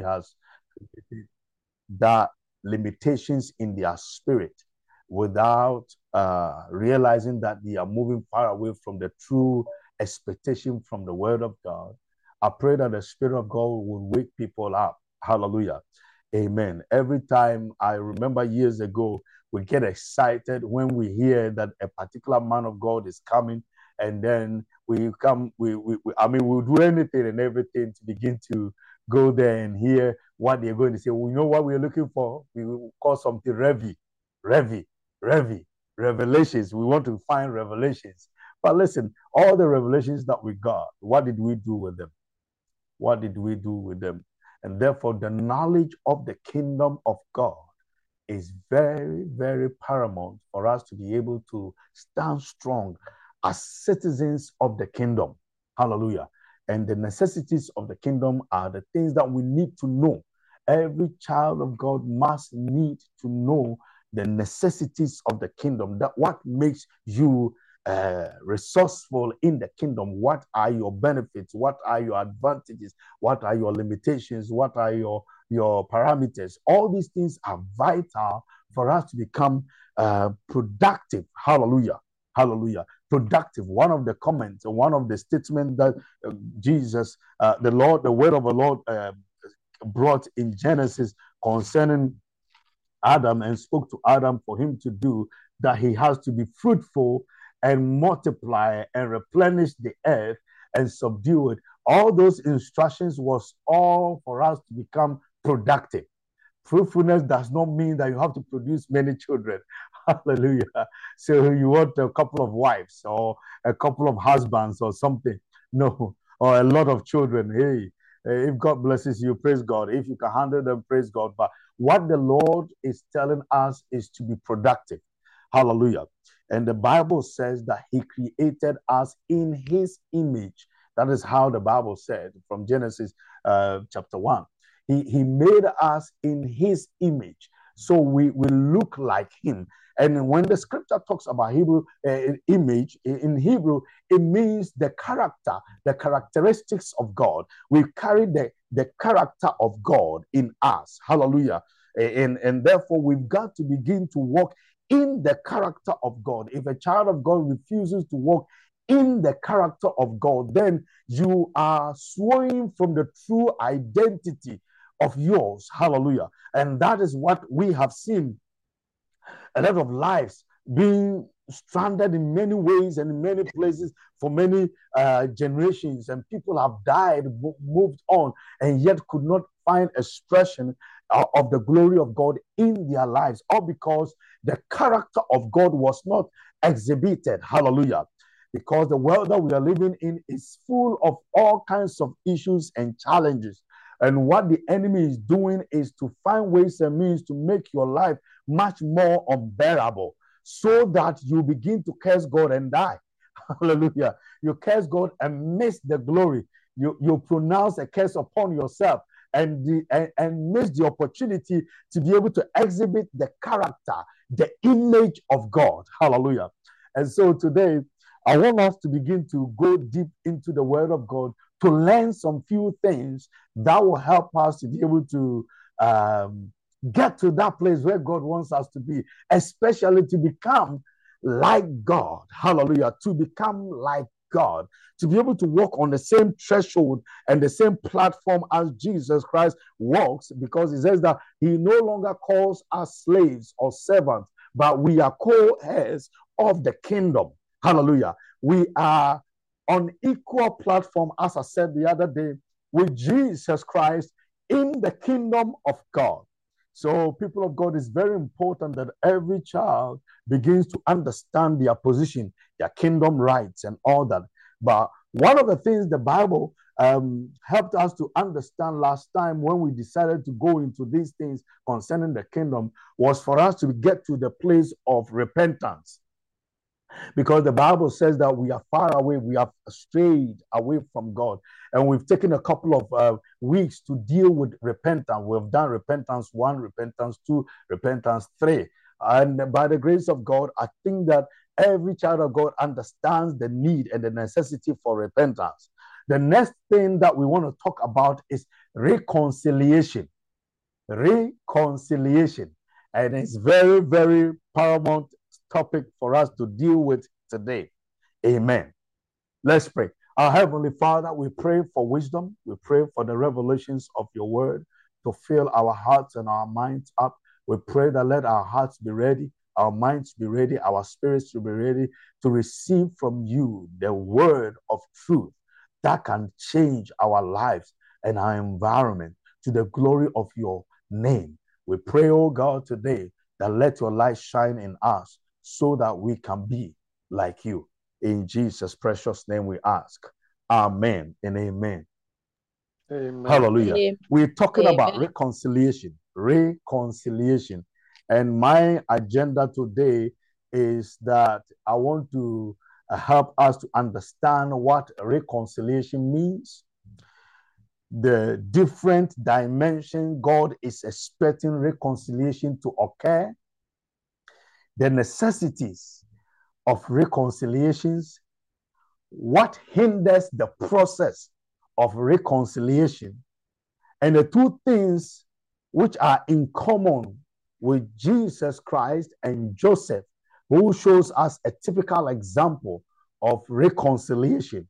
has that limitations in their spirit without uh, realizing that they are moving far away from the true expectation from the word of God. I pray that the Spirit of God will wake people up. Hallelujah. Amen. Every time I remember years ago, we get excited when we hear that a particular man of God is coming, and then we come, we, we, we I mean, we'll do anything and everything to begin to go there and hear what they're going to say. We know what we're looking for. We will call something Revi, Revi, Revi, revelations. We want to find revelations. But listen, all the revelations that we got, what did we do with them? What did we do with them? And therefore, the knowledge of the kingdom of God is very, very paramount for us to be able to stand strong as citizens of the kingdom. Hallelujah. And the necessities of the kingdom are the things that we need to know. Every child of God must need to know the necessities of the kingdom. That what makes you uh, resourceful in the kingdom. What are your benefits? What are your advantages? What are your limitations? What are your your parameters? All these things are vital for us to become uh, productive. Hallelujah. Hallelujah. Productive. One of the comments, one of the statements that uh, Jesus, uh, the Lord, the word of the Lord uh, brought in Genesis concerning Adam and spoke to Adam for him to do that he has to be fruitful and multiply and replenish the earth and subdue it. All those instructions was all for us to become productive. Fruitfulness does not mean that you have to produce many children. Hallelujah. So you want a couple of wives or a couple of husbands or something. No, or a lot of children. Hey, if God blesses you, praise God. If you can handle them, praise God. But what the Lord is telling us is to be productive. Hallelujah. And the Bible says that He created us in His image. That is how the Bible said from Genesis uh, chapter 1. He, he made us in His image. So we will look like Him. And when the scripture talks about Hebrew uh, image in Hebrew, it means the character, the characteristics of God. We carry the, the character of God in us. Hallelujah. And, and therefore, we've got to begin to walk in the character of God. If a child of God refuses to walk in the character of God, then you are swaying from the true identity of yours. Hallelujah. And that is what we have seen a lot of lives being stranded in many ways and in many places for many uh, generations, and people have died, moved on, and yet could not find expression uh, of the glory of God in their lives, all because the character of God was not exhibited. Hallelujah. Because the world that we are living in is full of all kinds of issues and challenges. And what the enemy is doing is to find ways and means to make your life much more unbearable so that you begin to curse God and die. Hallelujah. You curse God and miss the glory. You, you pronounce a curse upon yourself and, the, and, and miss the opportunity to be able to exhibit the character, the image of God. Hallelujah. And so today, I want us to begin to go deep into the Word of God to learn some few things that will help us to be able to um, get to that place where God wants us to be, especially to become like God. Hallelujah. To become like God, to be able to walk on the same threshold and the same platform as Jesus Christ walks, because he says that he no longer calls us slaves or servants, but we are co heirs of the kingdom. Hallelujah. We are on equal platform, as I said the other day, with Jesus Christ in the kingdom of God. So, people of God, it's very important that every child begins to understand their position, their kingdom rights, and all that. But one of the things the Bible um, helped us to understand last time when we decided to go into these things concerning the kingdom was for us to get to the place of repentance. Because the Bible says that we are far away, we have strayed away from God. And we've taken a couple of uh, weeks to deal with repentance. We've done repentance one, repentance two, repentance three. And by the grace of God, I think that every child of God understands the need and the necessity for repentance. The next thing that we want to talk about is reconciliation. Reconciliation. And it's very, very paramount topic for us to deal with today. Amen. Let's pray. Our Heavenly Father, we pray for wisdom. We pray for the revelations of your word to fill our hearts and our minds up. We pray that let our hearts be ready, our minds be ready, our spirits to be ready to receive from you the word of truth that can change our lives and our environment to the glory of your name. We pray, oh God, today that let your light shine in us so that we can be like you. In Jesus' precious name we ask. Amen and amen. Amen. Hallelujah. Amen. We're talking amen. about reconciliation. Reconciliation. And my agenda today is that I want to help us to understand what reconciliation means, the different dimension God is expecting reconciliation to occur, the necessities of reconciliations, what hinders the process of reconciliation, and the two things which are in common with Jesus Christ and Joseph, who shows us a typical example of reconciliation.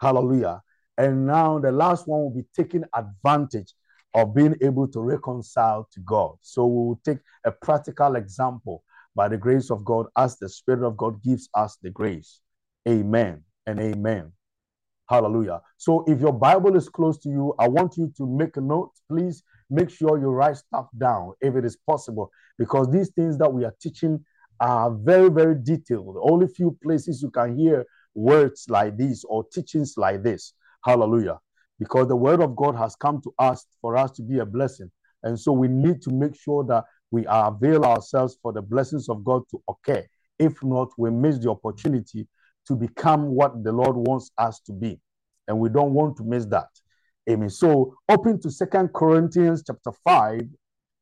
Hallelujah. And now the last one will be taking advantage of being able to reconcile to God. So we will take a practical example by the grace of God as the Spirit of God gives us the grace. Amen and amen. Hallelujah. So if your Bible is close to you, I want you to make a note. Please make sure you write stuff down if it is possible, because these things that we are teaching are very, very detailed. Only few places you can hear words like this or teachings like this. Hallelujah. Because the word of God has come to us for us to be a blessing. And so we need to make sure that we avail ourselves for the blessings of God to occur. If not, we miss the opportunity to become what the Lord wants us to be. And we don't want to miss that. Amen. So open to Second Corinthians chapter 5,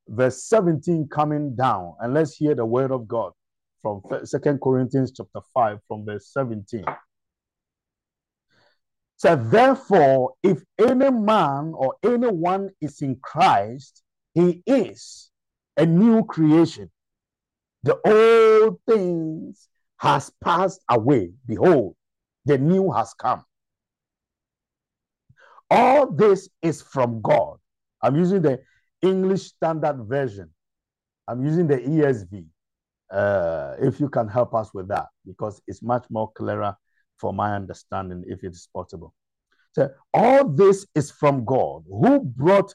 verse 17 coming down. And let's hear the word of God from Second Corinthians chapter 5, from verse 17. So therefore, if any man or anyone is in Christ, he is a new creation. The old things has passed away. Behold, the new has come. All this is from God. I'm using the English Standard Version. I'm using the ESV. Uh, if you can help us with that, because it's much more clearer for my understanding, if it is possible. So, all this is from God, who brought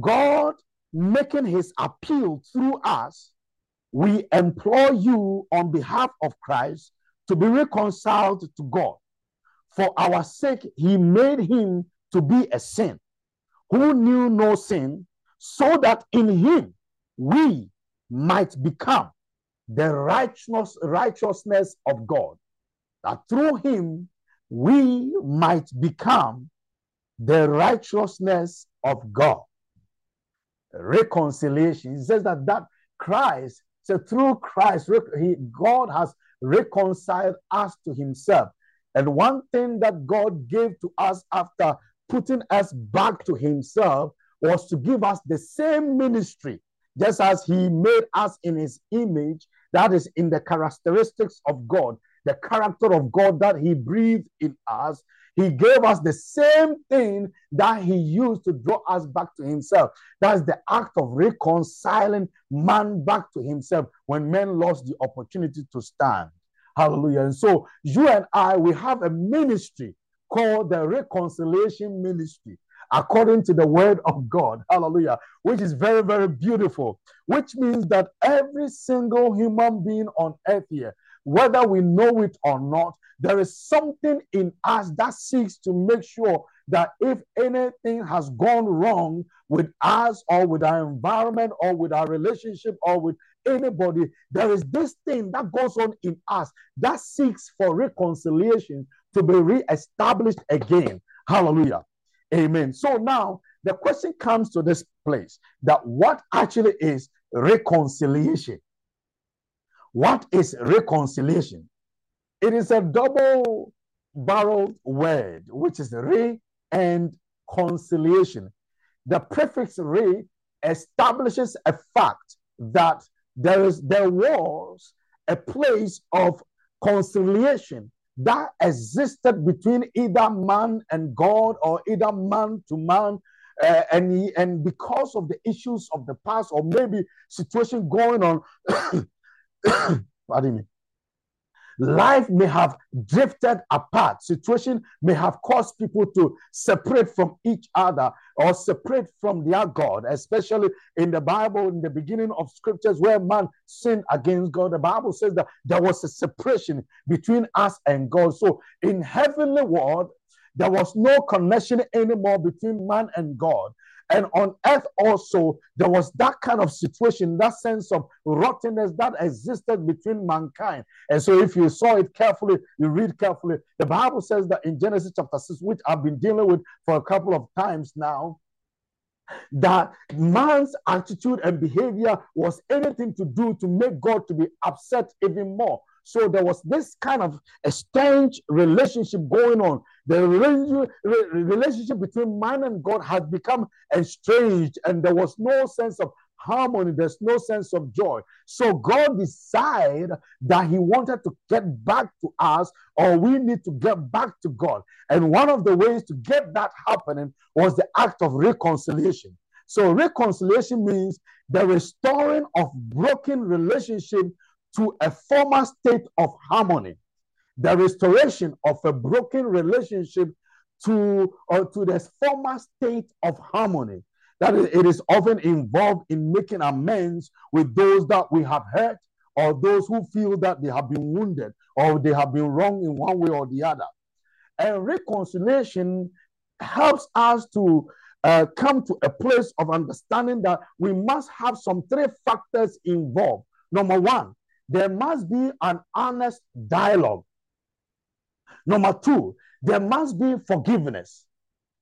God making his appeal through us, we implore you on behalf of Christ to be reconciled to God. For our sake, he made him to be a sin who knew no sin, so that in him we might become the righteous, righteousness of God. That through him we might become the righteousness of God reconciliation. He says that that Christ, so through Christ, he, God has reconciled us to himself. And one thing that God gave to us after putting us back to himself was to give us the same ministry, just as he made us in his image, that is in the characteristics of God, the character of God that he breathed in us. He gave us the same thing that he used to draw us back to himself. That's the act of reconciling man back to himself when men lost the opportunity to stand. Hallelujah. And so you and I, we have a ministry called the reconciliation ministry according to the word of God. Hallelujah. Which is very, very beautiful. Which means that every single human being on earth here, whether we know it or not, there is something in us that seeks to make sure that if anything has gone wrong with us or with our environment or with our relationship or with anybody, there is this thing that goes on in us that seeks for reconciliation to be re-established again. Hallelujah. Amen. So now the question comes to this place that what actually is reconciliation? What is reconciliation? It is a double barreled word, which is re and conciliation. The prefix re establishes a fact that there is there was a place of conciliation that existed between either man and God or either man to man. Uh, and he, and because of the issues of the past or maybe situation going on, pardon me, Life may have drifted apart. Situation may have caused people to separate from each other or separate from their God, especially in the Bible, in the beginning of scriptures where man sinned against God. The Bible says that there was a separation between us and God. So in heavenly world, there was no connection anymore between man and God. And on earth also, there was that kind of situation, that sense of rottenness that existed between mankind. And so, if you saw it carefully, you read carefully, the Bible says that in Genesis chapter 6, which I've been dealing with for a couple of times now, that man's attitude and behavior was anything to do to make God to be upset even more. So there was this kind of a strange relationship going on. The relationship between man and God had become estranged, and there was no sense of harmony, there's no sense of joy. So God decided that He wanted to get back to us, or we need to get back to God. And one of the ways to get that happening was the act of reconciliation. So reconciliation means the restoring of broken relationship to a former state of harmony, the restoration of a broken relationship to, or to the former state of harmony. That is, it is often involved in making amends with those that we have hurt or those who feel that they have been wounded or they have been wrong in one way or the other. And reconciliation helps us to uh, come to a place of understanding that we must have some three factors involved. Number one, there must be an honest dialogue. Number two, there must be forgiveness.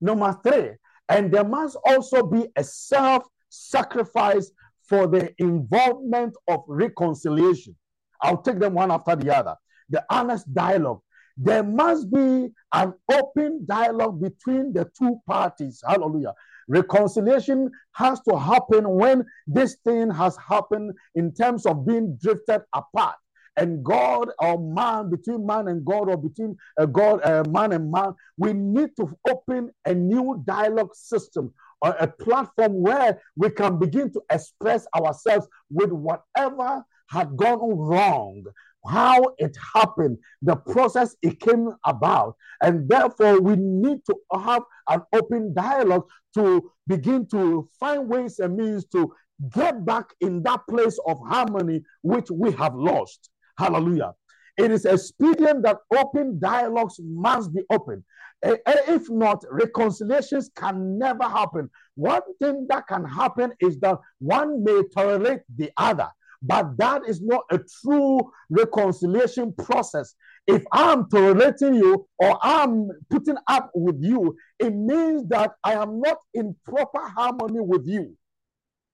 Number three, and there must also be a self sacrifice for the involvement of reconciliation. I'll take them one after the other. The honest dialogue. There must be an open dialogue between the two parties. Hallelujah. Reconciliation has to happen when this thing has happened in terms of being drifted apart. And God or man, between man and God, or between a God, a man and man, we need to open a new dialogue system or a platform where we can begin to express ourselves with whatever had gone wrong how it happened, the process it came about. And therefore, we need to have an open dialogue to begin to find ways and means to get back in that place of harmony which we have lost. Hallelujah. It is expedient that open dialogues must be open. Eh, eh, if not, reconciliations can never happen. One thing that can happen is that one may tolerate the other. But that is not a true reconciliation process. If I'm tolerating you or I'm putting up with you, it means that I am not in proper harmony with you.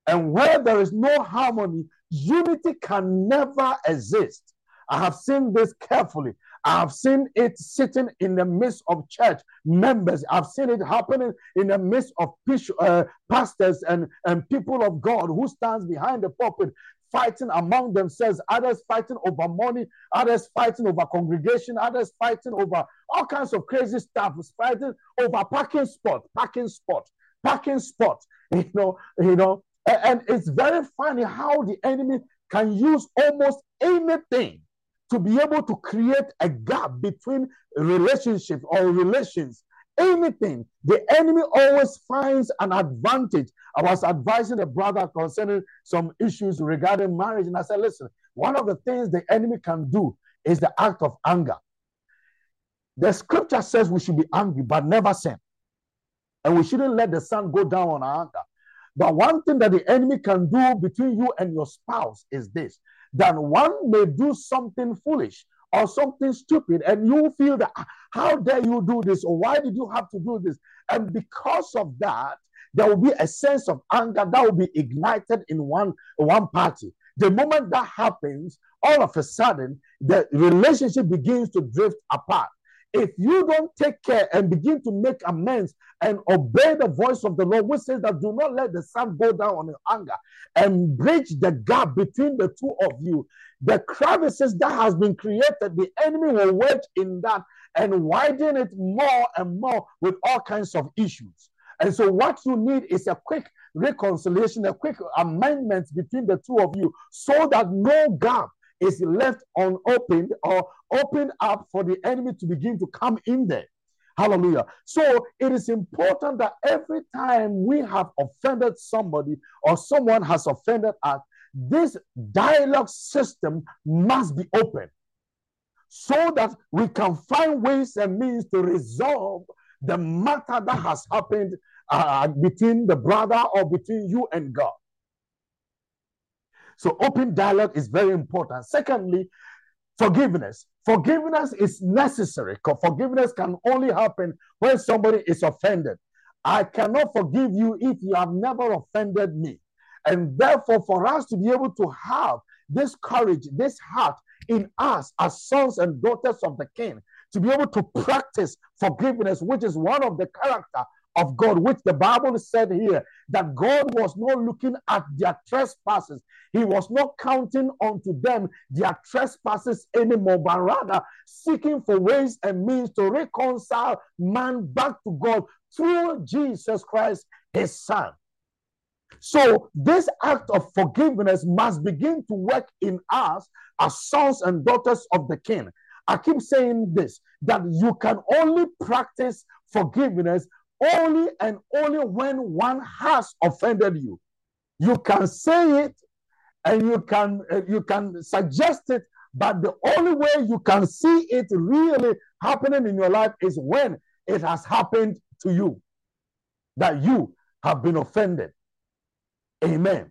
And where there is no harmony, unity can never exist. I have seen this carefully. I have seen it sitting in the midst of church members. I've seen it happening in the midst of uh, pastors and, and people of God who stands behind the pulpit fighting among themselves, others fighting over money, others fighting over congregation, others fighting over all kinds of crazy stuff, fighting over parking spot, parking spot, parking spot. You know, you know, and, and it's very funny how the enemy can use almost anything to be able to create a gap between relationships or relations anything, the enemy always finds an advantage. I was advising a brother concerning some issues regarding marriage, and I said, listen, one of the things the enemy can do is the act of anger. The scripture says we should be angry, but never sin. and we shouldn't let the sun go down on our anger. But one thing that the enemy can do between you and your spouse is this that one may do something foolish or something stupid, and you feel that, ah, how dare you do this, or why did you have to do this? And because of that, there will be a sense of anger that will be ignited in one, one party. The moment that happens, all of a sudden, the relationship begins to drift apart. If you don't take care and begin to make amends and obey the voice of the Lord, which says that do not let the sun go down on your anger and bridge the gap between the two of you, the crevices that has been created, the enemy will work in that and widen it more and more with all kinds of issues. And so, what you need is a quick reconciliation, a quick amendment between the two of you so that no gap is left unopened or opened up for the enemy to begin to come in there. Hallelujah. So it is important that every time we have offended somebody or someone has offended us, this dialogue system must be open so that we can find ways and means to resolve the matter that has happened uh, between the brother or between you and God. So, open dialogue is very important. Secondly, forgiveness. Forgiveness is necessary. Forgiveness can only happen when somebody is offended. I cannot forgive you if you have never offended me. And therefore, for us to be able to have this courage, this heart in us as sons and daughters of the King, to be able to practice forgiveness, which is one of the character of God, which the Bible said here that God was not looking at their trespasses. He was not counting unto them their trespasses anymore, but rather seeking for ways and means to reconcile man back to God through Jesus Christ, his Son. So, this act of forgiveness must begin to work in us as sons and daughters of the King. I keep saying this that you can only practice forgiveness only and only when one has offended you. You can say it and you can uh, you can suggest it, but the only way you can see it really happening in your life is when it has happened to you that you have been offended. Amen.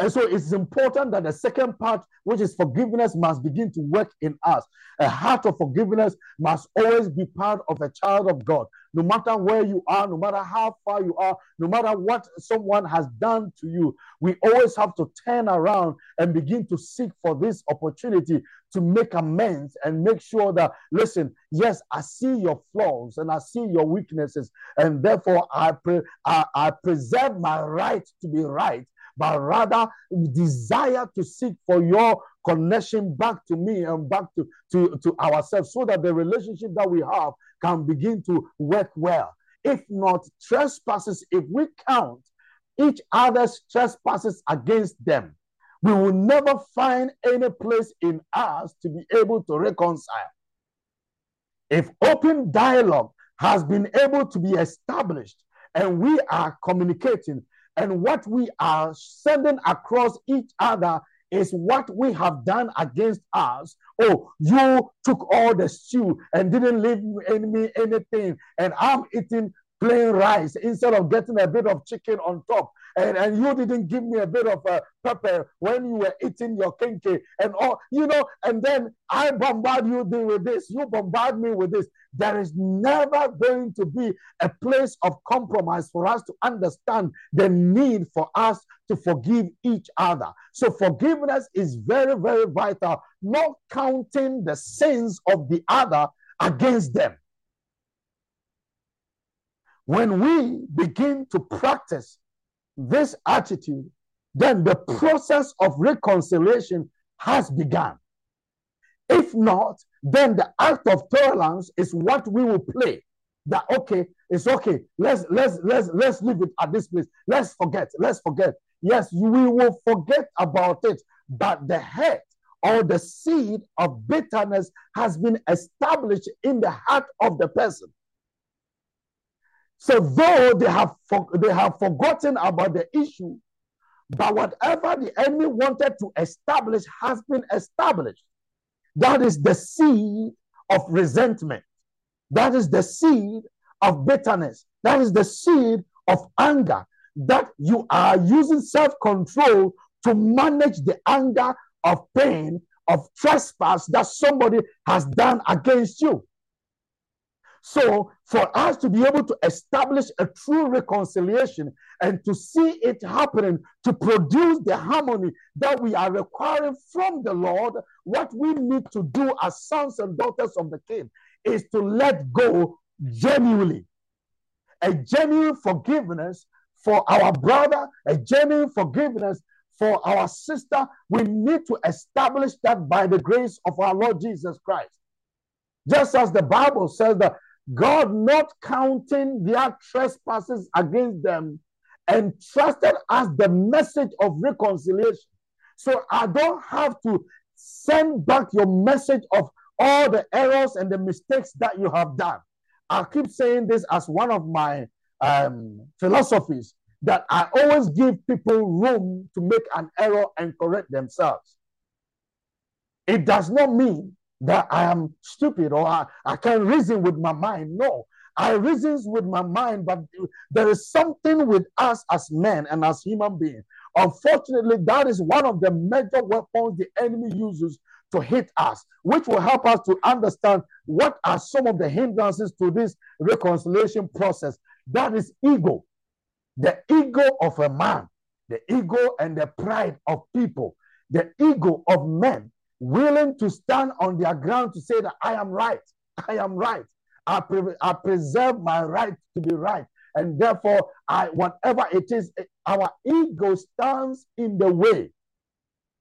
And so it's important that the second part, which is forgiveness, must begin to work in us. A heart of forgiveness must always be part of a child of God. No matter where you are, no matter how far you are, no matter what someone has done to you, we always have to turn around and begin to seek for this opportunity to make amends and make sure that, listen, yes, I see your flaws and I see your weaknesses, and therefore I, pre- I, I preserve my right to be right but rather desire to seek for your connection back to me and back to, to, to ourselves so that the relationship that we have can begin to work well. If not, trespasses, if we count each other's trespasses against them, we will never find any place in us to be able to reconcile. If open dialogue has been able to be established and we are communicating, and what we are sending across each other is what we have done against us. Oh, you took all the stew and didn't leave me anything, and I'm eating plain rice instead of getting a bit of chicken on top and, and you didn't give me a bit of uh, pepper when you were eating your kenkey and all, you know, and then I bombard you with this, you bombard me with this. There is never going to be a place of compromise for us to understand the need for us to forgive each other. So forgiveness is very, very vital, not counting the sins of the other against them. When we begin to practice this attitude, then the process of reconciliation has begun. If not, then the act of tolerance is what we will play. That okay, it's okay. Let's let's let's let's leave it at this place. Let's forget. Let's forget. Yes, we will forget about it, but the head or the seed of bitterness has been established in the heart of the person. So though they have for, they have forgotten about the issue, but whatever the enemy wanted to establish has been established. That is the seed of resentment. That is the seed of bitterness. That is the seed of anger that you are using self control to manage the anger of pain, of trespass that somebody has done against you. So, for us to be able to establish a true reconciliation and to see it happening to produce the harmony that we are requiring from the Lord, what we need to do as sons and daughters of the King is to let go genuinely. A genuine forgiveness for our brother, a genuine forgiveness for our sister. We need to establish that by the grace of our Lord Jesus Christ. Just as the Bible says that God not counting their trespasses against them and trusted us the message of reconciliation. So I don't have to send back your message of all the errors and the mistakes that you have done. I keep saying this as one of my um, philosophies that I always give people room to make an error and correct themselves. It does not mean that I am stupid or I, I can't reason with my mind. No, I reasons with my mind, but there is something with us as men and as human beings. Unfortunately, that is one of the major weapons the enemy uses to hit us, which will help us to understand what are some of the hindrances to this reconciliation process. That is ego, the ego of a man, the ego and the pride of people, the ego of men willing to stand on their ground to say that I am right, I am right. I, pre- I preserve my right to be right. And therefore, I whatever it is, eh, our ego stands in the way.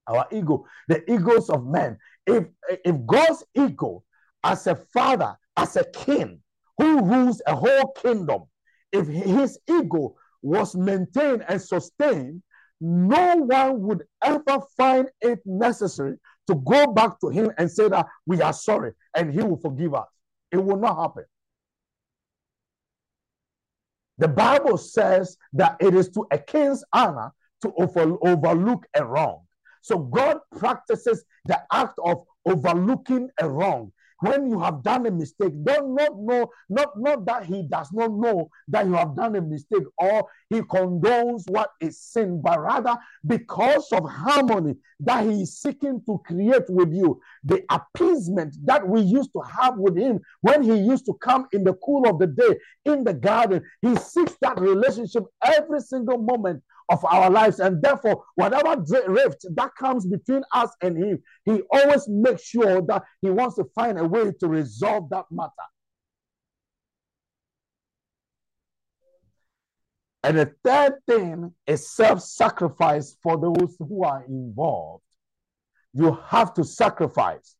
Our ego, the egos of men. If eh, if God's ego, as a father, as a king who rules a whole kingdom, if his ego was maintained and sustained, no one would ever find it necessary to go back to him and say that we are sorry and he will forgive us. It will not happen. The Bible says that it is to a king's honor to over, overlook a wrong. So God practices the act of overlooking a wrong when you have done a mistake, don't not know, not, not that he does not know that you have done a mistake or he condones what is sin, but rather because of harmony that he is seeking to create with you, the appeasement that we used to have with him when he used to come in the cool of the day in the garden. He seeks that relationship every single moment of our lives. And therefore, whatever rift that comes between us and him, he always makes sure that he wants to find a way to resolve that matter. And the third thing is self sacrifice for those who are involved. You have to sacrifice.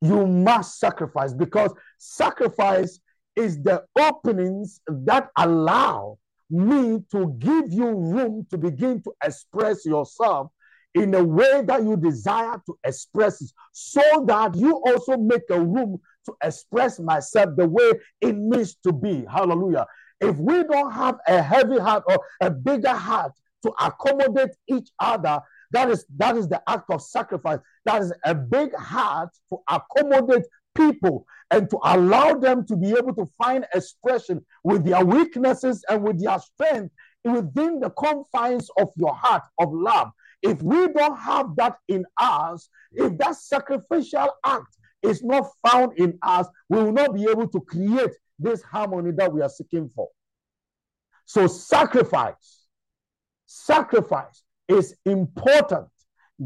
You must sacrifice because sacrifice is the openings that allow me to give you room to begin to express yourself in a way that you desire to express it, so that you also make a room to express myself the way it needs to be. Hallelujah. If we don't have a heavy heart or a bigger heart to accommodate each other, that is that is the act of sacrifice. That is a big heart to accommodate people and to allow them to be able to find expression with their weaknesses and with their strength within the confines of your heart of love. If we don't have that in us, if that sacrificial act is not found in us, we will not be able to create this harmony that we are seeking for. So, sacrifice, sacrifice is important.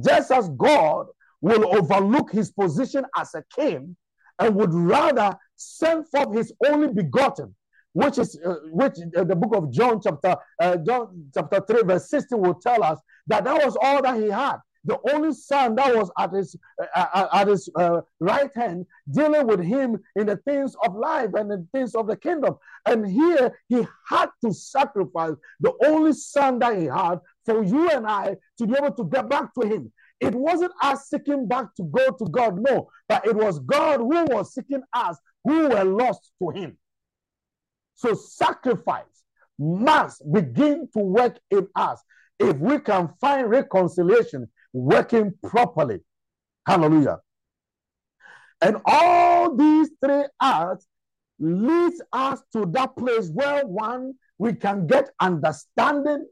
Just as God will overlook his position as a king and would rather send forth his only begotten, which is uh, which uh, the book of John chapter uh, John chapter 3 verse 16 will tell us that that was all that he had. The only son that was at his uh, uh at his uh, right hand dealing with him in the things of life and the things of the kingdom. And here he had to sacrifice the only son that he had for you and I to be able to get back to him it wasn't us seeking back to go to God, no, but it was God who was seeking us who were lost to Him. So sacrifice must begin to work in us if we can find reconciliation working properly. Hallelujah. And all these three acts leads us to that place where one, we can get understanding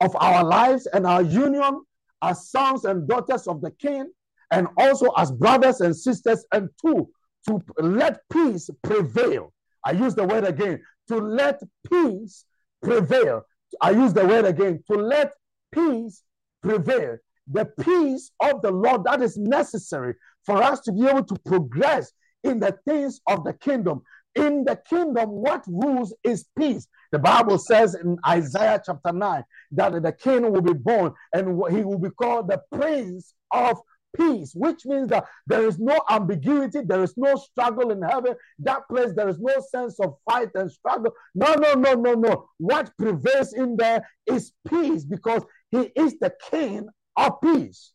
of our lives and our union as sons and daughters of the king, and also as brothers and sisters, and two, to let peace prevail. I use the word again to let peace prevail. I use the word again to let peace prevail. The peace of the Lord that is necessary for us to be able to progress in the things of the kingdom. In the kingdom, what rules is peace. The Bible says in Isaiah chapter 9 that the king will be born and he will be called the prince of peace, which means that there is no ambiguity, there is no struggle in heaven. That place, there is no sense of fight and struggle. No, no, no, no, no. What prevails in there is peace because he is the king of peace.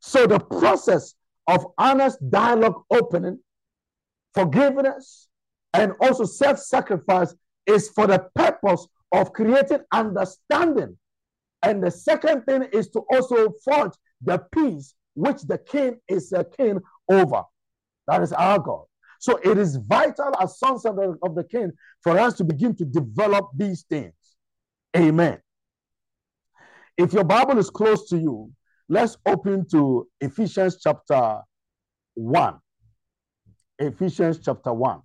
So the process of honest dialogue opening, forgiveness, and also self sacrifice is for the purpose of creating understanding. And the second thing is to also forge the peace which the king is a king over. That is our God. So it is vital as sons of the, of the king for us to begin to develop these things. Amen. If your Bible is close to you, let's open to Ephesians chapter 1. Ephesians chapter 1.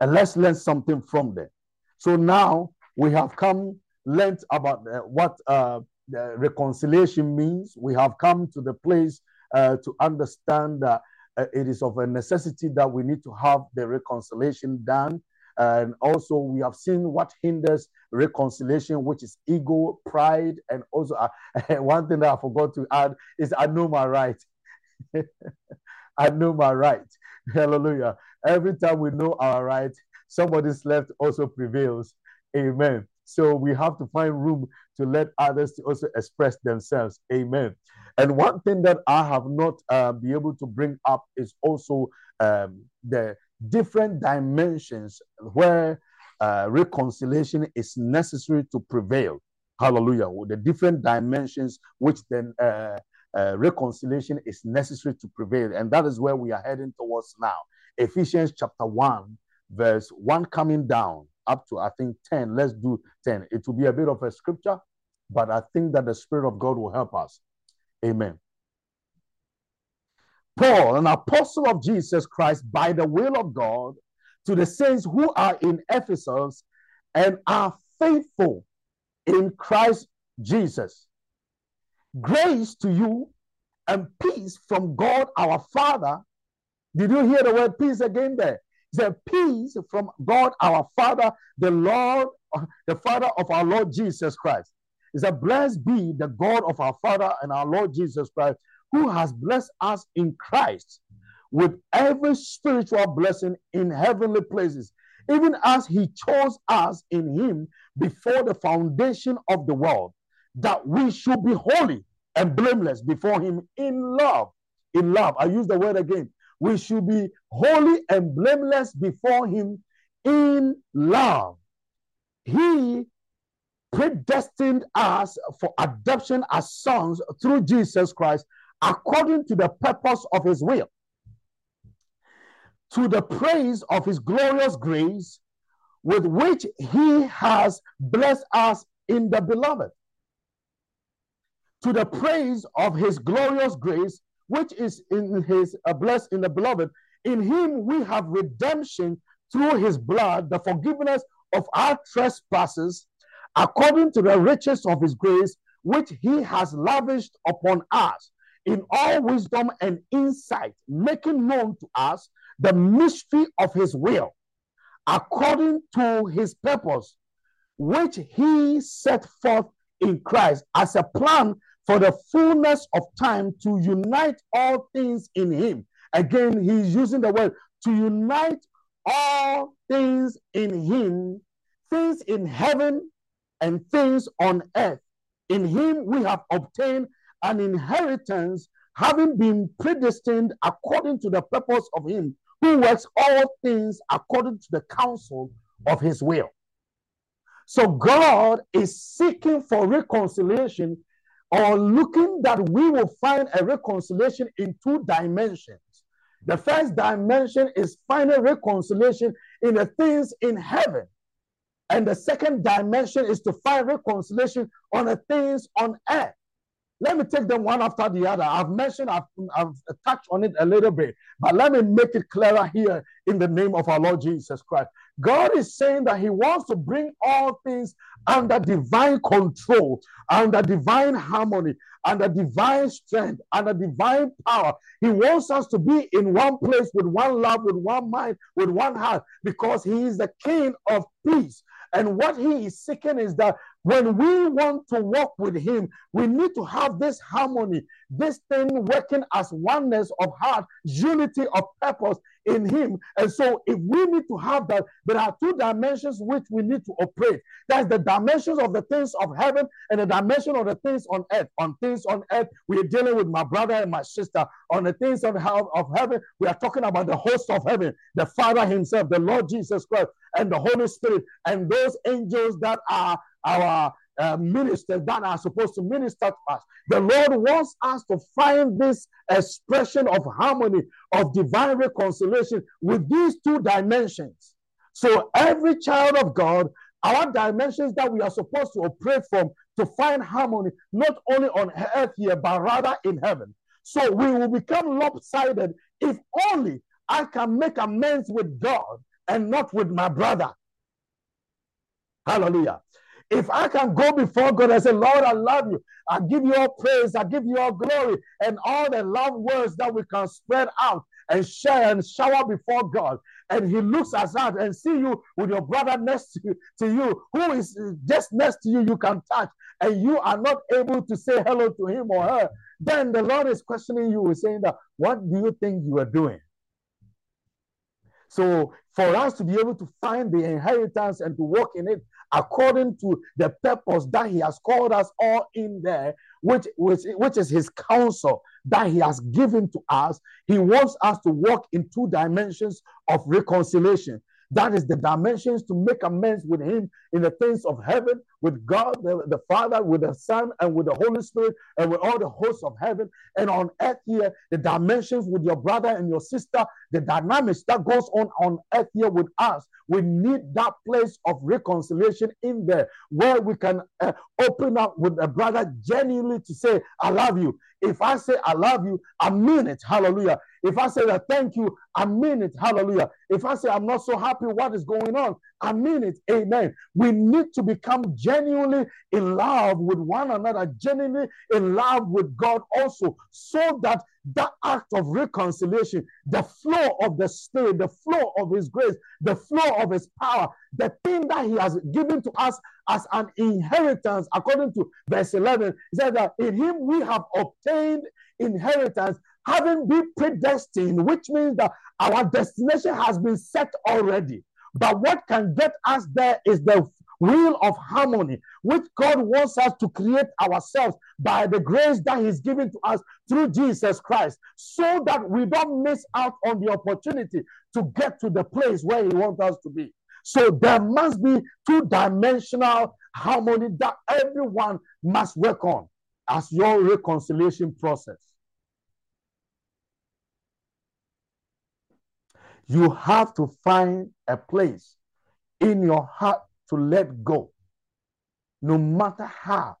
And let's learn something from there. So now we have come, learned about uh, what uh, reconciliation means. We have come to the place uh, to understand that uh, it is of a necessity that we need to have the reconciliation done. And also, we have seen what hinders reconciliation, which is ego, pride, and also uh, one thing that I forgot to add is I know my right. I know my right. Hallelujah. Every time we know our right, somebody's left also prevails. Amen. So we have to find room to let others to also express themselves. Amen. And one thing that I have not uh, be able to bring up is also um, the different dimensions where uh, reconciliation is necessary to prevail. Hallelujah. The different dimensions which then uh, uh, reconciliation is necessary to prevail. And that is where we are heading towards now. Ephesians chapter 1, verse 1 coming down up to, I think, 10. Let's do 10. It will be a bit of a scripture, but I think that the Spirit of God will help us. Amen. Paul, an apostle of Jesus Christ, by the will of God, to the saints who are in Ephesus and are faithful in Christ Jesus. Grace to you and peace from God our Father. Did you hear the word peace again there? the peace from God our Father, the Lord, the Father of our Lord Jesus Christ. Is that blessed be the God of our Father and our Lord Jesus Christ, who has blessed us in Christ with every spiritual blessing in heavenly places, even as he chose us in him before the foundation of the world, that we should be holy and blameless before him in love. In love. I use the word again we should be holy and blameless before Him in love. He predestined us for adoption as sons through Jesus Christ according to the purpose of His will, to the praise of His glorious grace with which He has blessed us in the beloved. To the praise of His glorious grace which is in his uh, blessed in the beloved. In him we have redemption through his blood, the forgiveness of our trespasses, according to the riches of his grace, which he has lavished upon us in all wisdom and insight, making known to us the mystery of his will, according to his purpose, which he set forth in Christ as a plan for the fullness of time to unite all things in him. Again, he's using the word to unite all things in him, things in heaven and things on earth. In him we have obtained an inheritance, having been predestined according to the purpose of him who works all things according to the counsel of his will. So God is seeking for reconciliation or looking that we will find a reconciliation in two dimensions. The first dimension is finding reconciliation in the things in heaven. And the second dimension is to find reconciliation on the things on earth. Let me take them one after the other. I've mentioned, I've, I've touched on it a little bit, but let me make it clearer here in the name of our Lord Jesus Christ. God is saying that He wants to bring all things under divine control, under divine harmony, under divine strength, under divine power. He wants us to be in one place with one love, with one mind, with one heart, because He is the King of peace. And what he is seeking is that when we want to walk with him, we need to have this harmony, this thing working as oneness of heart, unity of purpose in him. And so, if we need to have that, there are two dimensions which we need to operate. That's the dimensions of the things of heaven and the dimension of the things on earth. On things on earth, we are dealing with my brother and my sister. On the things of, of heaven, we are talking about the host of heaven, the Father Himself, the Lord Jesus Christ, and the Holy Spirit, and those angels that are our uh, ministers that are supposed to minister to us. The Lord wants us to find this expression of harmony, of divine reconciliation with these two dimensions. So, every child of God, our dimensions that we are supposed to operate from to find harmony, not only on earth here, but rather in heaven. So, we will become lopsided if only I can make amends with God and not with my brother. Hallelujah. If I can go before God and say, Lord, I love you, I give you all praise, I give you all glory, and all the love words that we can spread out and share and shower before God. And He looks at us and see you with your brother next to you, to you, who is just next to you, you can touch, and you are not able to say hello to him or her. Then the Lord is questioning you, saying that, what do you think you are doing? So, for us to be able to find the inheritance and to walk in it according to the purpose that He has called us all in there, which, which, which is His counsel that He has given to us, He wants us to walk in two dimensions of reconciliation. That is the dimensions to make amends with Him in the things of heaven, with God, the, the, Father, with the Son, and with the Holy Spirit, and with all the hosts of heaven. And on earth here, the dimensions with your brother and your sister, the dynamics that goes on on earth here with us. We need that place of reconciliation in there where we can uh, open up with a brother genuinely to say, I love you. If I say I love you, I mean it. Hallelujah. If I say that thank you, I mean it. Hallelujah. If I say I'm not so happy what is going on, I mean it. Amen. We need to become genuinely in love with one another, genuinely in love with God also, so that that act of reconciliation, the flow of the Spirit, the flow of His grace, the flow of His power, the thing that He has given to us as an inheritance, according to verse 11, he said that in Him we have obtained inheritance, having been predestined, which means that our destination has been set already. But what can get us there is the will of harmony, which God wants us to create ourselves by the grace that He's given to us through Jesus Christ, so that we don't miss out on the opportunity to get to the place where He wants us to be. So there must be two dimensional harmony that everyone must work on as your reconciliation process. You have to find a place in your heart to let go. No matter how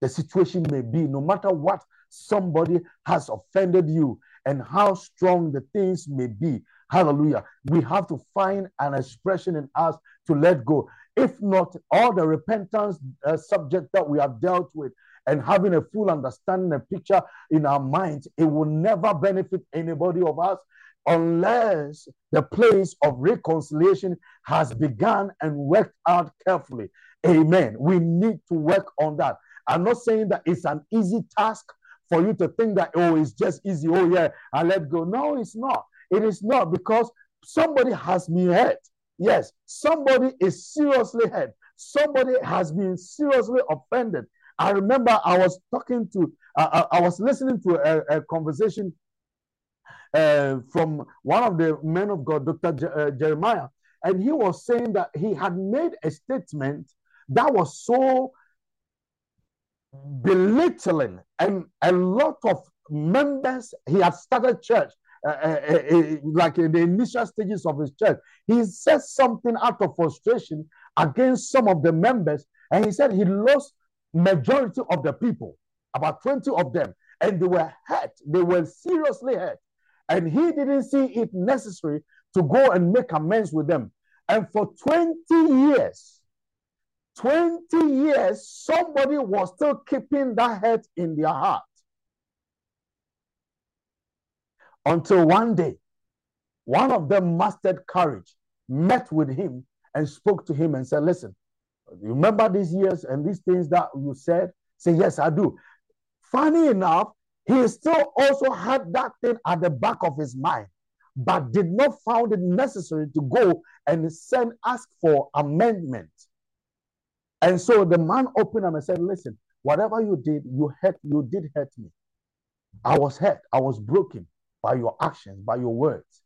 the situation may be, no matter what somebody has offended you and how strong the things may be. Hallelujah. We have to find an expression in us to let go. If not, all the repentance uh, subject that we have dealt with and having a full understanding and picture in our minds, it will never benefit anybody of us unless the place of reconciliation has begun and worked out carefully. Amen. We need to work on that. I'm not saying that it's an easy task for you to think that, oh, it's just easy. Oh, yeah, I let go. No, it's not. It is not because somebody has been hurt. Yes, somebody is seriously hurt. Somebody has been seriously offended. I remember I was talking to, uh, I was listening to a, a conversation uh, from one of the men of God, Dr. Uh, Jeremiah, and he was saying that he had made a statement that was so belittling. And a lot of members he had started church uh, uh, uh, like in the initial stages of his church. He said something out of frustration against some of the members. And he said he lost majority of the people about 20 of them. And they were hurt. They were seriously hurt and he didn't see it necessary to go and make amends with them and for 20 years 20 years, somebody was still keeping that hurt in their heart. Until one day, one of them mastered courage, met with him, and spoke to him and said, Listen, you remember these years and these things that you said? Say, Yes, I do. Funny enough, he still also had that thing at the back of his mind, but did not found it necessary to go and send ask for amendment. And so the man opened up and said, Listen, whatever you did, you hurt, you did hurt me. I was hurt, I was broken by your actions, by your words.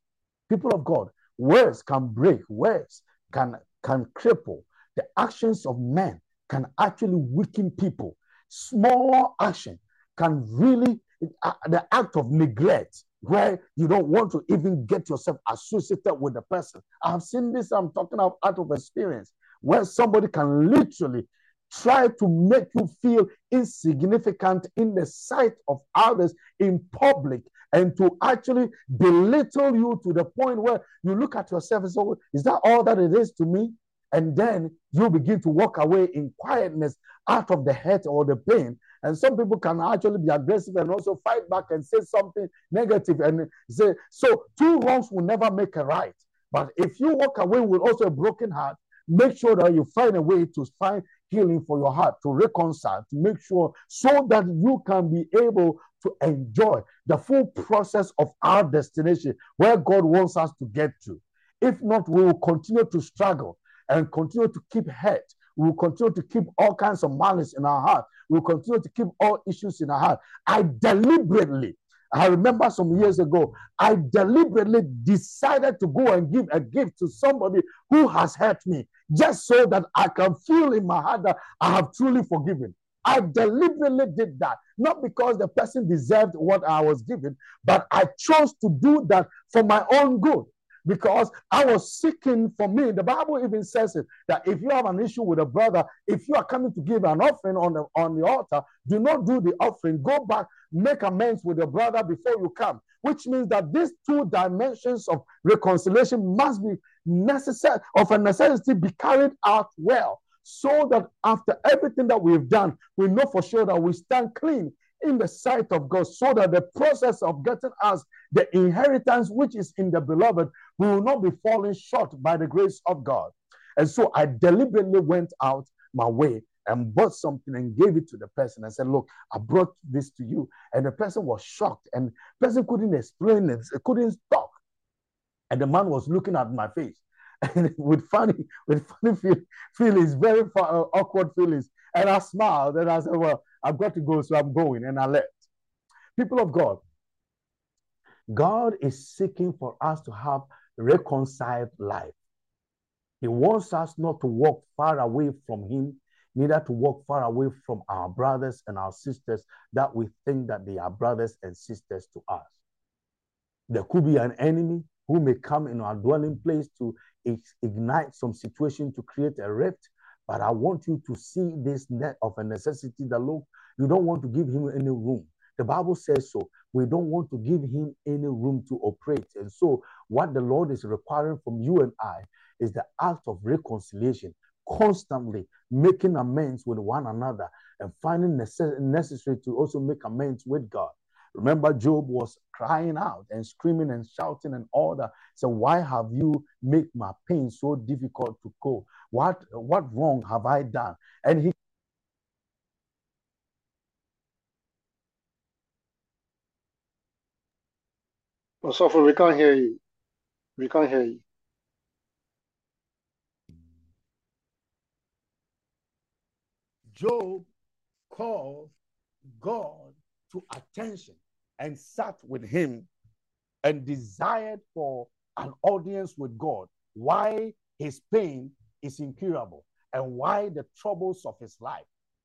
People of God, words can break, words can, can cripple. The actions of men can actually weaken people. Small action can really, Uh, the act of neglect, where you don't want to even get yourself associated with the person. I've seen this, I'm talking of out of experience where somebody can literally try to make you feel insignificant in the sight of others in public and to actually belittle you to the point where you look at yourself and say, oh, Is that all that it is to me? And then you begin to walk away in quietness out of the hurt or the pain. And some people can actually be aggressive and also fight back and say something negative and say, So, two wrongs will never make a right. But if you walk away with also a broken heart, make sure that you find a way to find healing for your heart, to reconcile, to make sure so that you can be able to enjoy the full process of our destination where God wants us to get to. If not, we will continue to struggle and continue to keep hurt. We will continue to keep all kinds of malice in our heart. We will continue to keep all issues in our heart. I deliberately I remember some years ago, I deliberately decided to go and give a gift to somebody who has hurt me, just so that I can feel in my heart that I have truly forgiven. I deliberately did that, not because the person deserved what I was given, but I chose to do that for my own good because I was seeking for me. The Bible even says it that if you have an issue with a brother, if you are coming to give an offering on the on the altar, do not do the offering. Go back, make amends with your brother before you come. Which means that these two dimensions of reconciliation must be necessary of a necessity be carried out well, so that after everything that we've done, we know for sure that we stand clean in the sight of God so that the process of getting us the inheritance which is in the beloved will not be falling short by the grace of God. And so I deliberately went out my way and bought something and gave it to the person and said, Look, I brought this to you. And the person was shocked and person couldn't explain it, couldn't talk. And the man was looking at my face and with funny, with funny feel, feelings, very awkward feelings. And I smiled and I said, Well, I've got to go, so I'm going. And I left. People of God, God is seeking for us to have reconciled life. He wants us not to walk far away from Him, neither to walk far away from our brothers and our sisters that we think that they are brothers and sisters to us. There could be an enemy who may come in our dwelling place to ignite some situation to create a rift but I want you to see this net of a necessity that look, you don't want to give him any room. The Bible says so. We don't want to give him any room to operate. And so, what the Lord is requiring from you and I is the act of reconciliation, constantly making amends with one another and finding necess- necessary to also make amends with God. Remember, Job was crying out and screaming and shouting and all that. So, why have you made my pain so difficult to go? What what wrong have I done? And he Oh, Sophie, we can't hear you. We can't hear you. Job called God to attention and sat with him and desired for an audience with God. Why his pain is incurable and why the troubles of his life.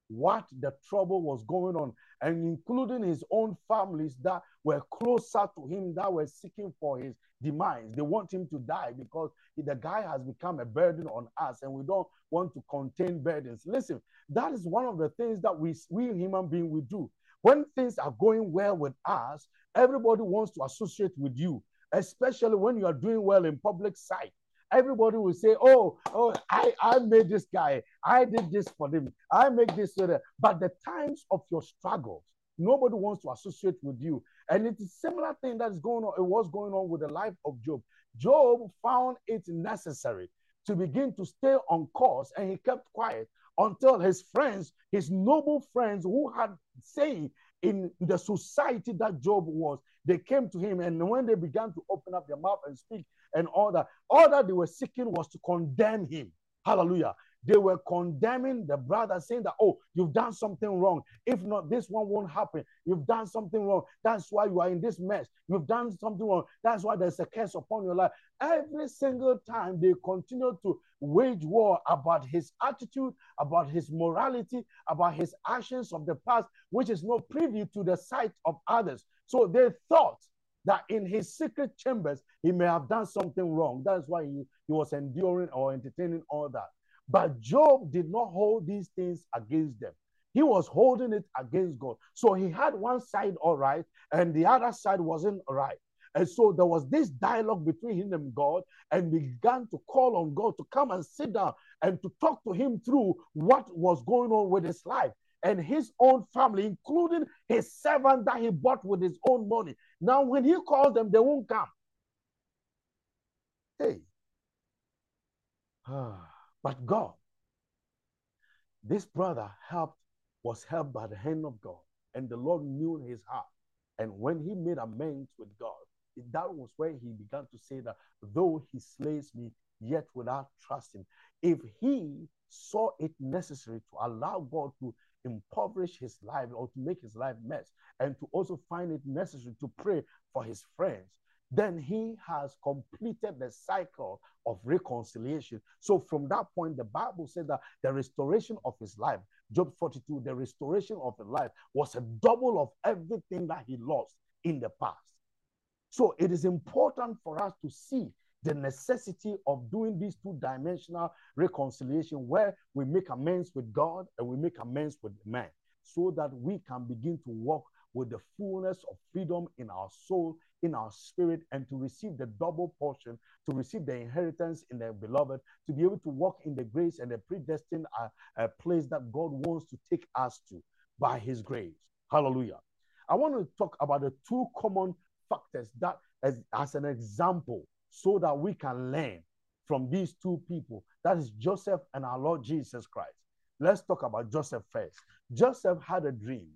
what the trouble was going on, and including his own families that were closer to him, that were seeking for his demise. They want him to die because the guy has become a burden on us, and we don't want to contain burdens. Listen, that is one of the things that we, we human beings, we do. When things are going well with us, everybody wants to associate with you, especially when you are doing well in public sight everybody will say, oh, oh, I, I made this guy. I did this for them. I make this for. But the times of your struggles, nobody wants to associate with you. And it's a similar thing that is going on. It was going on with the life of Job. Job found it necessary to begin to stay on course and he kept quiet until his friends, his noble friends who had say in the society that Job was, they came to him. And when they began to open up their mouth and speak, and all that. All that they were seeking was to condemn him. Hallelujah. They were condemning the brother, saying that, oh, you've done something wrong. If not, this one won't happen. You've done something wrong. That's why you are in this mess. You've done something wrong. That's why there's a curse upon your life. Every single time they continue to wage war about his attitude, about his morality, about his actions of the past, which is no privy to the sight of others. So they thought that in his secret chambers, he may have done something wrong. That's why he, he was enduring or entertaining all that. But Job did not hold these things against them. He was holding it against God. So he had one side all right, and the other side wasn't right. And so there was this dialogue between him and God, and began to call on God to come and sit down and to talk to him through what was going on with his life and his own family, including his servant that he bought with his own money. Now, when he calls them, they won't come. Hey. Ah. But God, this brother helped, was helped by the hand of God, and the Lord knew his heart. And when he made amends with God, that was where he began to say that though he slays me, yet without trusting. If he saw it necessary to allow God to impoverish his life or to make his life mess and to also find it necessary to pray for his friends, then he has completed the cycle of reconciliation. So from that point, the Bible said that the restoration of his life, Job 42, the restoration of his life was a double of everything that he lost in the past. So it is important for us to see the necessity of doing this two dimensional reconciliation where we make amends with God and we make amends with man so that we can begin to walk with the fullness of freedom in our soul, in our spirit, and to receive the double portion, to receive the inheritance in the beloved, to be able to walk in the grace and the predestined uh, uh, place that God wants to take us to by His grace. Hallelujah. I want to talk about the two common factors that, as, as an example, so that we can learn from these two people. That is Joseph and our Lord Jesus Christ. Let's talk about Joseph first. Joseph had a dream,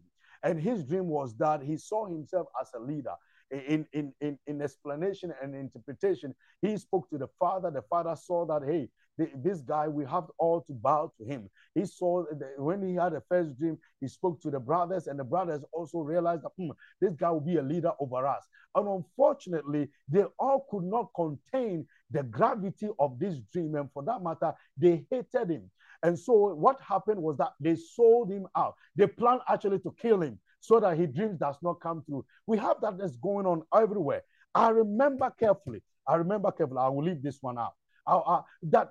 and his dream was that he saw himself as a leader. In, in, in, in explanation and interpretation, he spoke to the father. The father saw that, hey, this guy, we have all to bow to him. He saw when he had a first dream, he spoke to the brothers, and the brothers also realized that hmm, this guy will be a leader over us. And unfortunately, they all could not contain the gravity of this dream. And for that matter, they hated him. And so what happened was that they sold him out. They planned actually to kill him so that his dreams does not come true. We have that that's going on everywhere. I remember carefully. I remember carefully. I will leave this one out that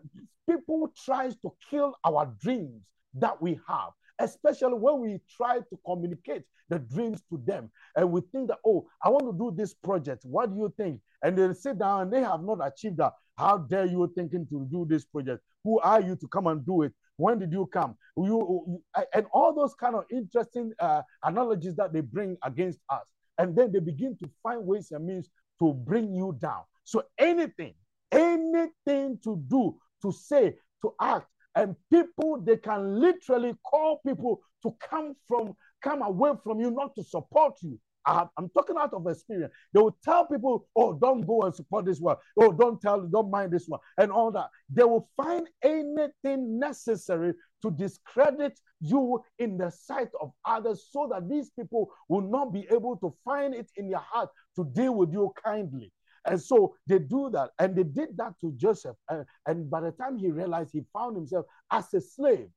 people tries to kill our dreams that we have especially when we try to communicate the dreams to them and we think that oh i want to do this project what do you think and they sit down and they have not achieved that how dare you thinking to do this project who are you to come and do it when did you come you, you and all those kind of interesting uh, analogies that they bring against us and then they begin to find ways and means to bring you down so anything anything to do, to say, to act. And people, they can literally call people to come from, come away from you, not to support you. I'm talking out of experience. They will tell people, oh, don't go and support this one. Oh, don't tell, don't mind this one, and all that. They will find anything necessary to discredit you in the sight of others so that these people will not be able to find it in their heart to deal with you kindly. And so they do that. And they did that to Joseph. And, and by the time he realized, he found himself as a slave.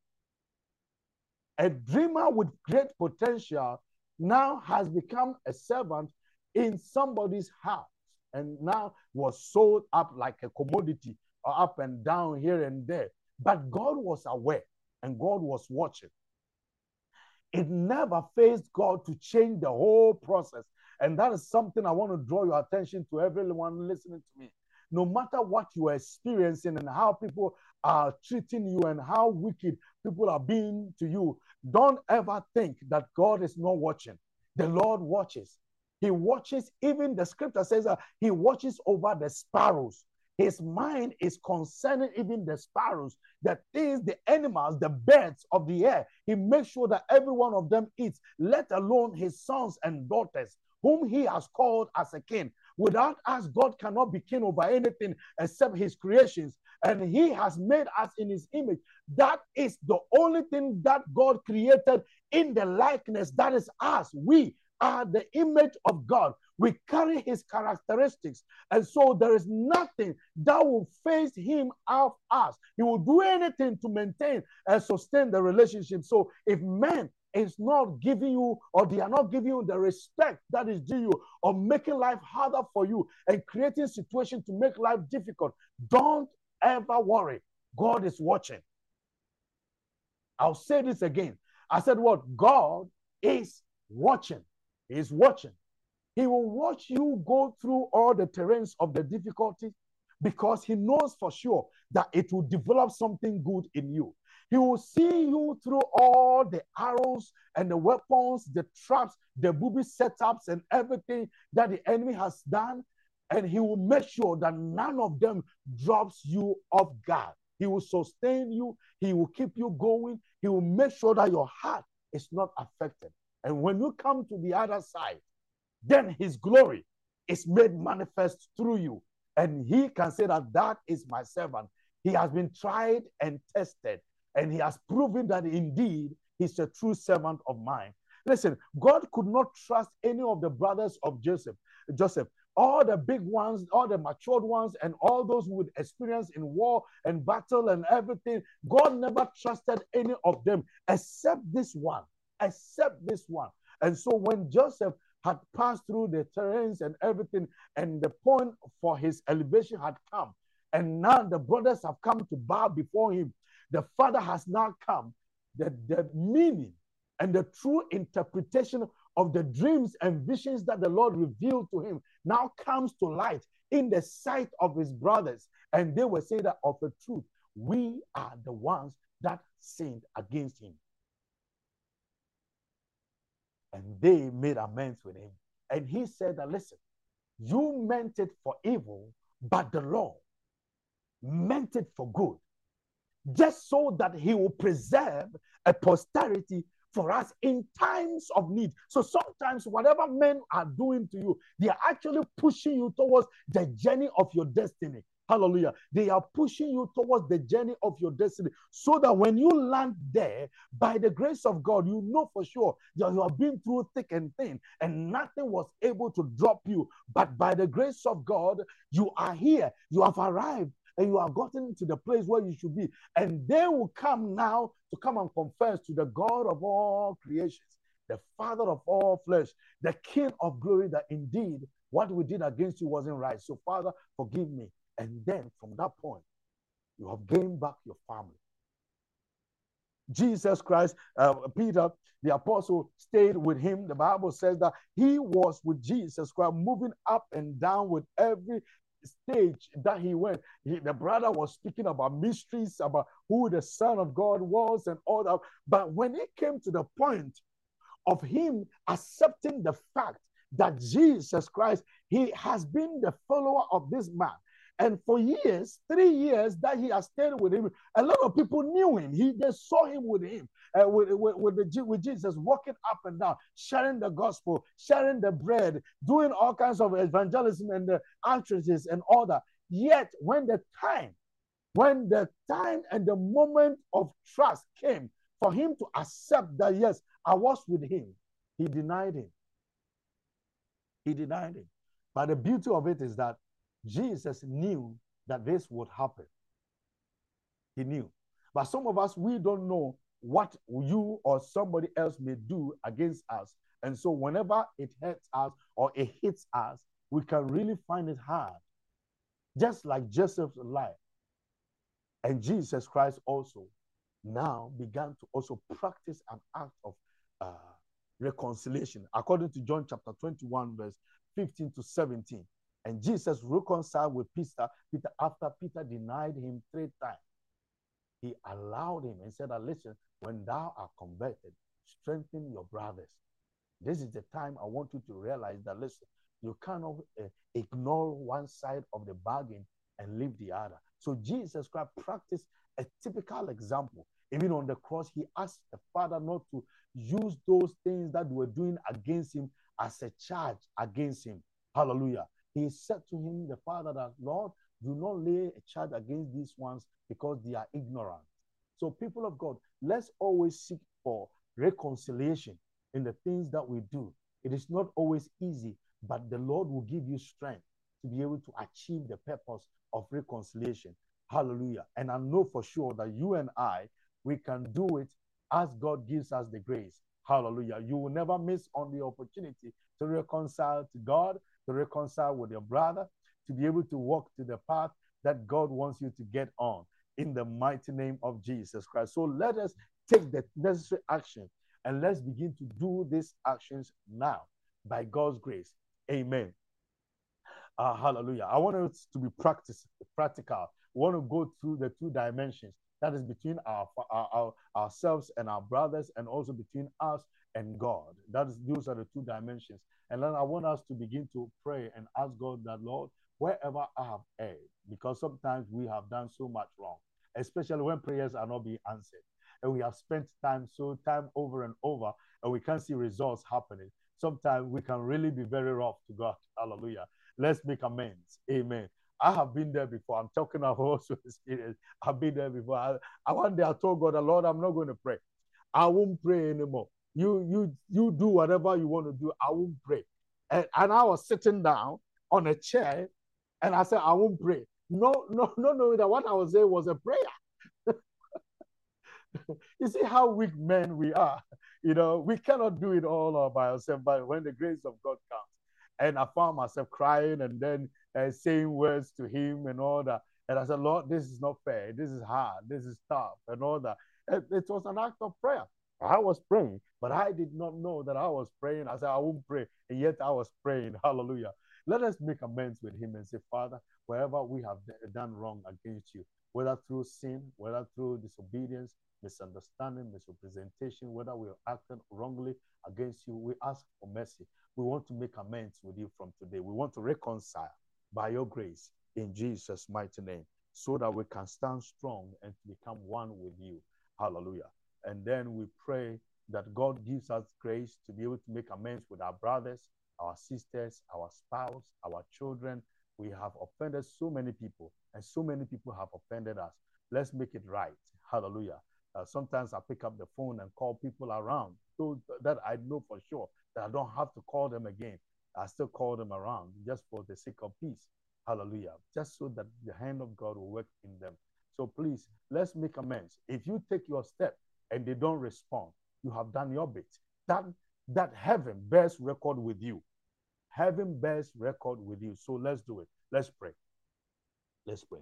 A dreamer with great potential now has become a servant in somebody's house and now was sold up like a commodity or up and down here and there. But God was aware and God was watching. It never faced God to change the whole process. And that is something I want to draw your attention to everyone listening to me. No matter what you are experiencing and how people are treating you and how wicked people are being to you, don't ever think that God is not watching. The Lord watches. He watches, even the scripture says that he watches over the sparrows. His mind is concerning even the sparrows, the things, the animals, the birds of the air. He makes sure that every one of them eats, let alone his sons and daughters, whom he has called as a king. Without us, God cannot be king over anything except his creations. And he has made us in his image. That is the only thing that God created in the likeness. That is us. We are the image of God. We carry his characteristics. And so there is nothing that will face him of us. He will do anything to maintain and sustain the relationship. So if man is not giving you or they are not giving you the respect that is due you or making life harder for you and creating situations to make life difficult, don't ever worry. God is watching. I'll say this again. I said, What? God is watching. He's watching. He will watch you go through all the terrains of the difficulty because he knows for sure that it will develop something good in you. He will see you through all the arrows and the weapons, the traps, the booby setups, and everything that the enemy has done. And he will make sure that none of them drops you off guard. He will sustain you. He will keep you going. He will make sure that your heart is not affected. And when you come to the other side, then his glory is made manifest through you. And he can say that that is my servant. He has been tried and tested, and he has proven that indeed he's a true servant of mine. Listen, God could not trust any of the brothers of Joseph. Joseph, all the big ones, all the matured ones, and all those with experience in war and battle and everything. God never trusted any of them except this one except this one. And so when Joseph had passed through the terrains and everything, and the point for his elevation had come, and now the brothers have come to bow before him, the father has now come. The, the meaning and the true interpretation of the dreams and visions that the Lord revealed to him now comes to light in the sight of his brothers. And they were saying that of the truth, we are the ones that sinned against him. And they made amends with him. And he said that, listen, you meant it for evil, but the Lord meant it for good, just so that he will preserve a posterity for us in times of need. So sometimes, whatever men are doing to you, they are actually pushing you towards the journey of your destiny. Hallelujah. They are pushing you towards the journey of your destiny so that when you land there, by the grace of God, you know for sure that you have been through thick and thin and nothing was able to drop you. But by the grace of God, you are here. You have arrived and you have gotten to the place where you should be. And they will come now to come and confess to the God of all creations, the Father of all flesh, the King of glory, that indeed what we did against you wasn't right. So, Father, forgive me. And then from that point, you have gained back your family. Jesus Christ, uh, Peter, the apostle, stayed with him. The Bible says that he was with Jesus Christ, moving up and down with every stage that he went. He, the brother was speaking about mysteries, about who the Son of God was, and all that. But when it came to the point of him accepting the fact that Jesus Christ, he has been the follower of this man, and for years, three years that he has stayed with him, a lot of people knew him. He they saw him with him, uh, with, with, with, the, with Jesus, walking up and down, sharing the gospel, sharing the bread, doing all kinds of evangelism and the outreaches and all that. Yet, when the time, when the time and the moment of trust came for him to accept that, yes, I was with him, he denied him. He denied him. But the beauty of it is that Jesus knew that this would happen. He knew. But some of us, we don't know what you or somebody else may do against us. And so, whenever it hurts us or it hits us, we can really find it hard. Just like Joseph's life. And Jesus Christ also now began to also practice an act of uh, reconciliation, according to John chapter 21, verse 15 to 17. And Jesus reconciled with Peter, Peter after Peter denied him three times. He allowed him and said, Listen, when thou art converted, strengthen your brothers. This is the time I want you to realize that, listen, you cannot uh, ignore one side of the bargain and leave the other. So Jesus Christ practiced a typical example. Even on the cross, he asked the Father not to use those things that were doing against him as a charge against him. Hallelujah. He said to him, the Father, that Lord, do not lay a charge against these ones because they are ignorant. So, people of God, let's always seek for reconciliation in the things that we do. It is not always easy, but the Lord will give you strength to be able to achieve the purpose of reconciliation. Hallelujah. And I know for sure that you and I, we can do it as God gives us the grace. Hallelujah. You will never miss on the opportunity to reconcile to God, to reconcile with your brother, to be able to walk to the path that God wants you to get on in the mighty name of Jesus Christ. So let us take the necessary action and let's begin to do these actions now by God's grace. Amen. Uh, hallelujah. I want us to be practice, practical. We want to go through the two dimensions that is between our, our, our, ourselves and our brothers, and also between us and God. That is those are the two dimensions. And then I want us to begin to pray and ask God that Lord, wherever I have erred, because sometimes we have done so much wrong, especially when prayers are not being answered. And we have spent time so time over and over, and we can't see results happening. Sometimes we can really be very rough to God. Hallelujah. Let's make amends. Amen. I have been there before. I'm talking about also experience. I've been there before. I, I one day I told God, Lord, I'm not going to pray. I won't pray anymore. You you you do whatever you want to do. I won't pray. And, and I was sitting down on a chair and I said, I won't pray. No, no, no, no, that what I was saying was a prayer. you see how weak men we are. You know, we cannot do it all by ourselves, but when the grace of God comes, and I found myself crying and then uh, saying words to him and all that. And I said, Lord, this is not fair. This is hard. This is tough and all that. It, it was an act of prayer. I was praying, but I did not know that I was praying. I said, I won't pray. And yet I was praying. Hallelujah. Let us make amends with him and say, Father, wherever we have done wrong against you, whether through sin, whether through disobedience, misunderstanding, misrepresentation, whether we have acted wrongly against you, we ask for mercy. We want to make amends with you from today. We want to reconcile by your grace in Jesus' mighty name so that we can stand strong and become one with you. Hallelujah. And then we pray that God gives us grace to be able to make amends with our brothers, our sisters, our spouse, our children. We have offended so many people, and so many people have offended us. Let's make it right. Hallelujah. Uh, sometimes I pick up the phone and call people around those that I know for sure that I don't have to call them again. I still call them around just for the sake of peace. Hallelujah. Just so that the hand of God will work in them. So please, let's make amends. If you take your step and they don't respond, you have done your bit. That, that heaven bears record with you. Heaven bears record with you. So let's do it. Let's pray. Let's pray.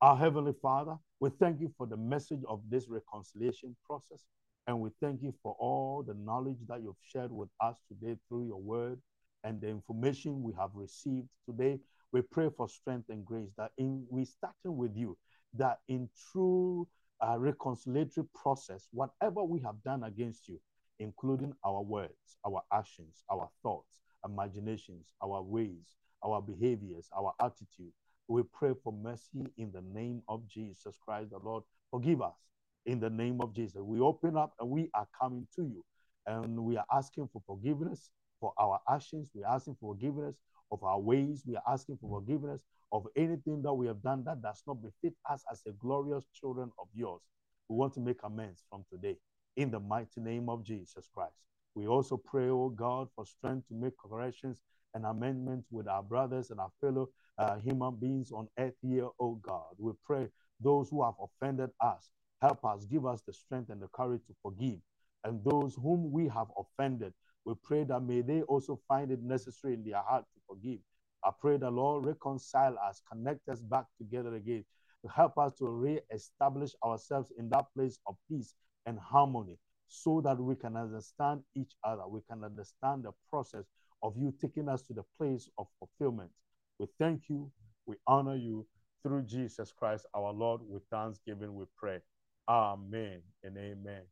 Our Heavenly Father, we thank you for the message of this reconciliation process. And we thank you for all the knowledge that you've shared with us today through your word and the information we have received today. We pray for strength and grace that in we starting with you, that in true uh, reconciliatory process, whatever we have done against you, including our words, our actions, our thoughts, imaginations, our ways, our behaviors, our attitude, we pray for mercy in the name of Jesus Christ, the Lord. Forgive us in the name of Jesus. We open up and we are coming to you. And we are asking for forgiveness for our actions. We are asking for forgiveness of our ways. We are asking for forgiveness of anything that we have done that does not befit us as a glorious children of yours. We want to make amends from today in the mighty name of Jesus Christ. We also pray, oh God, for strength to make corrections and amendments with our brothers and our fellow uh, human beings on earth here, oh God. We pray those who have offended us, Help us, give us the strength and the courage to forgive. And those whom we have offended, we pray that may they also find it necessary in their heart to forgive. I pray the Lord reconcile us, connect us back together again, to help us to re-establish ourselves in that place of peace and harmony so that we can understand each other. We can understand the process of you taking us to the place of fulfillment. We thank you. We honor you through Jesus Christ, our Lord. With thanksgiving, we pray. Amen and amen.